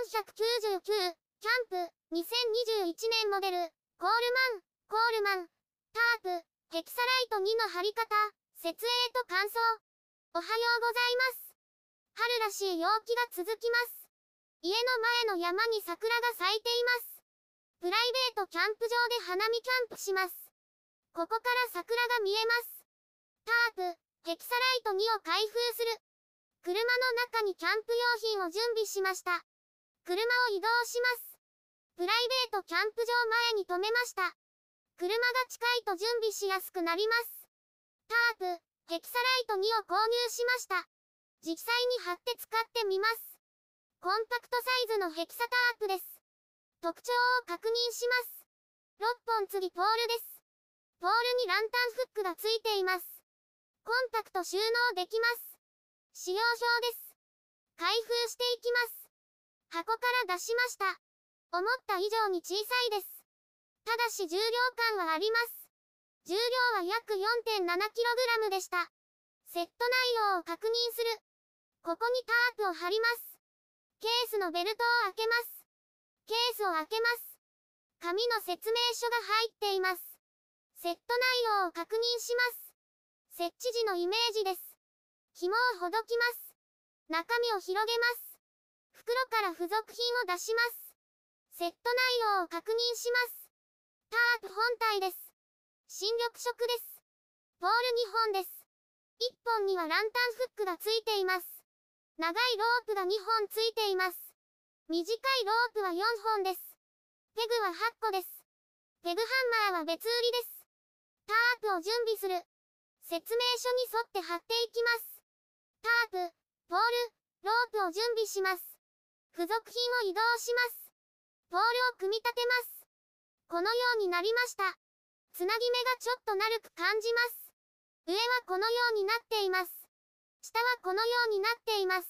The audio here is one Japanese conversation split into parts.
499、キャンプ、2021年モデル、コールマン、コールマン、タープ、ヘキサライト2の貼り方、設営と感想。おはようございます。春らしい陽気が続きます。家の前の山に桜が咲いています。プライベートキャンプ場で花見キャンプします。ここから桜が見えます。タープ、ヘキサライト2を開封する。車の中にキャンプ用品を準備しました。車を移動します。プライベートキャンプ場前に止めました。車が近いと準備しやすくなります。タープ、ヘキサライト2を購入しました。実際に貼って使ってみます。コンパクトサイズのヘキサタープです。特徴を確認します。6本次ポールです。ポールにランタンフックがついています。コンパクト収納できます。使用表です。開封していきます。箱から出しました。思った以上に小さいです。ただし重量感はあります。重量は約 4.7kg でした。セット内容を確認する。ここにタープを貼ります。ケースのベルトを開けます。ケースを開けます。紙の説明書が入っています。セット内容を確認します。設置時のイメージです。紐をほどきます。中身を広げます。袋から付属品を出します。セット内容を確認します。タープ本体です。新緑色です。ポール2本です。1本にはランタンフックがついています。長いロープが2本ついています。短いロープは4本です。ペグは8個です。ペグハンマーは別売りです。タープを準備する。説明書に沿って貼っていきます。タープ、ポール、ロープを準備します。付属品を移動します。ポールを組み立てます。このようになりました。つなぎ目がちょっと丸く感じます。上はこのようになっています。下はこのようになっています。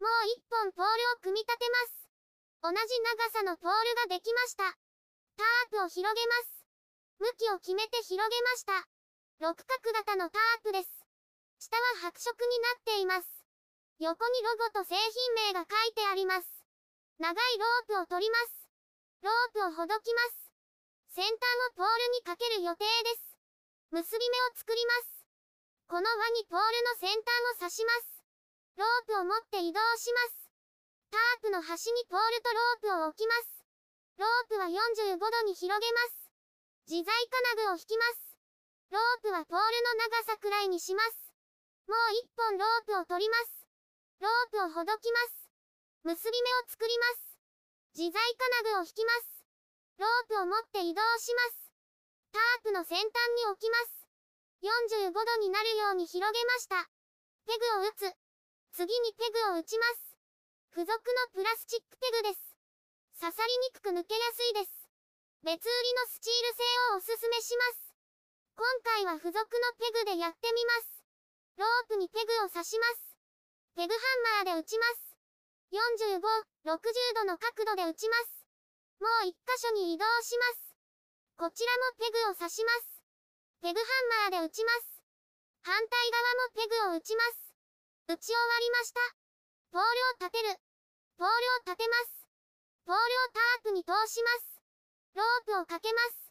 もう一本ポールを組み立てます。同じ長さのポールができました。タープを広げます。向きを決めて広げました。六角型のタープです。下は白色になっています。横にロゴと製品名が書いてあります。長いロープを取ります。ロープをほどきます。先端をポールにかける予定です。結び目を作ります。この輪にポールの先端を刺します。ロープを持って移動します。タープの端にポールとロープを置きます。ロープは45度に広げます。自在金具を引きます。ロープはポールの長さくらいにします。もう一本ロープを取ります。ロープをほどきます。結び目を作ります。自在金具を引きます。ロープを持って移動します。タープの先端に置きます。45度になるように広げました。ペグを打つ。次にペグを打ちます。付属のプラスチックペグです。刺さりにくく抜けやすいです。別売りのスチール製をおすすめします。今回は付属のペグでやってみます。ロープにペグを刺します。ペグハンマーで打ちます。45、60度の角度で打ちます。もう一箇所に移動します。こちらもペグを刺します。ペグハンマーで打ちます。反対側もペグを打ちます。打ち終わりました。ポールを立てる。ポールを立てます。ポールをタープに通します。ロープをかけます。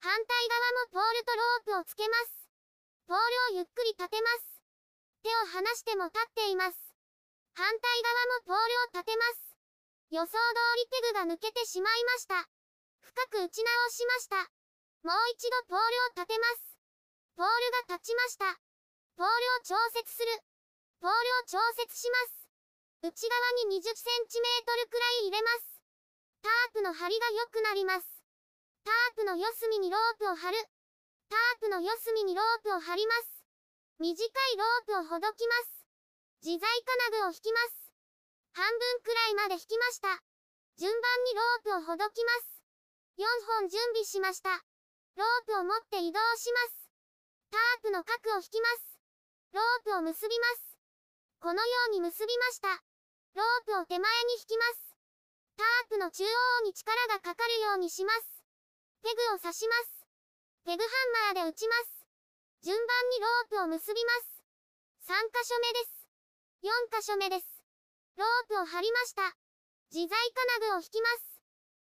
反対側もポールとロープをつけます。ポールをゆっくり立てます。手を離しても立っています。反対側もポールを立てます。予想通りペグが抜けてしまいました。深く打ち直しました。もう一度ポールを立てます。ポールが立ちました。ポールを調節する。ポールを調節します。内側に 20cm くらい入れます。タープの張りが良くなります。タープの四隅にロープを貼る。タープの四隅にロープを貼ります。短いロープをほどきます。自在金具を引きます。半分くらいまで引きました。順番にロープをほどきます。4本準備しました。ロープを持って移動します。タープの角を引きます。ロープを結びます。このように結びました。ロープを手前に引きます。タープの中央に力がかかるようにします。ペグを刺します。ペグハンマーで打ちます。順番にロープを結びます。3箇所目です。4箇所目です。ロープを張りました。自在金具を引きます。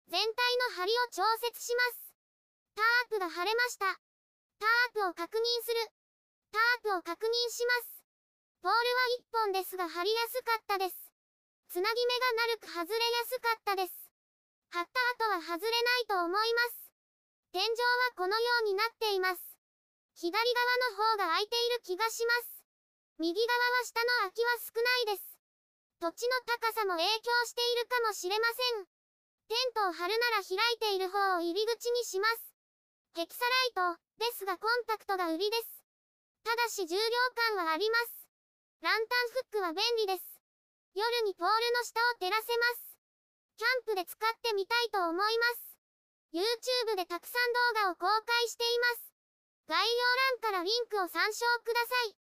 全体の張りを調節します。タープが貼れました。タープを確認する。タープを確認します。ポールは1本ですが貼りやすかったです。つなぎ目が丸く外れやすかったです。貼った後は外れないと思います。天井はこのようになっています。左側の方が空いている気がします。右側は下の空きは少ないです。土地の高さも影響しているかもしれません。テントを張るなら開いている方を入り口にします。ヘキサライトですがコンパクトが売りです。ただし重量感はあります。ランタンフックは便利です。夜にポールの下を照らせます。キャンプで使ってみたいと思います。YouTube でたくさん動画を公開しています。概要欄からリンクを参照ください。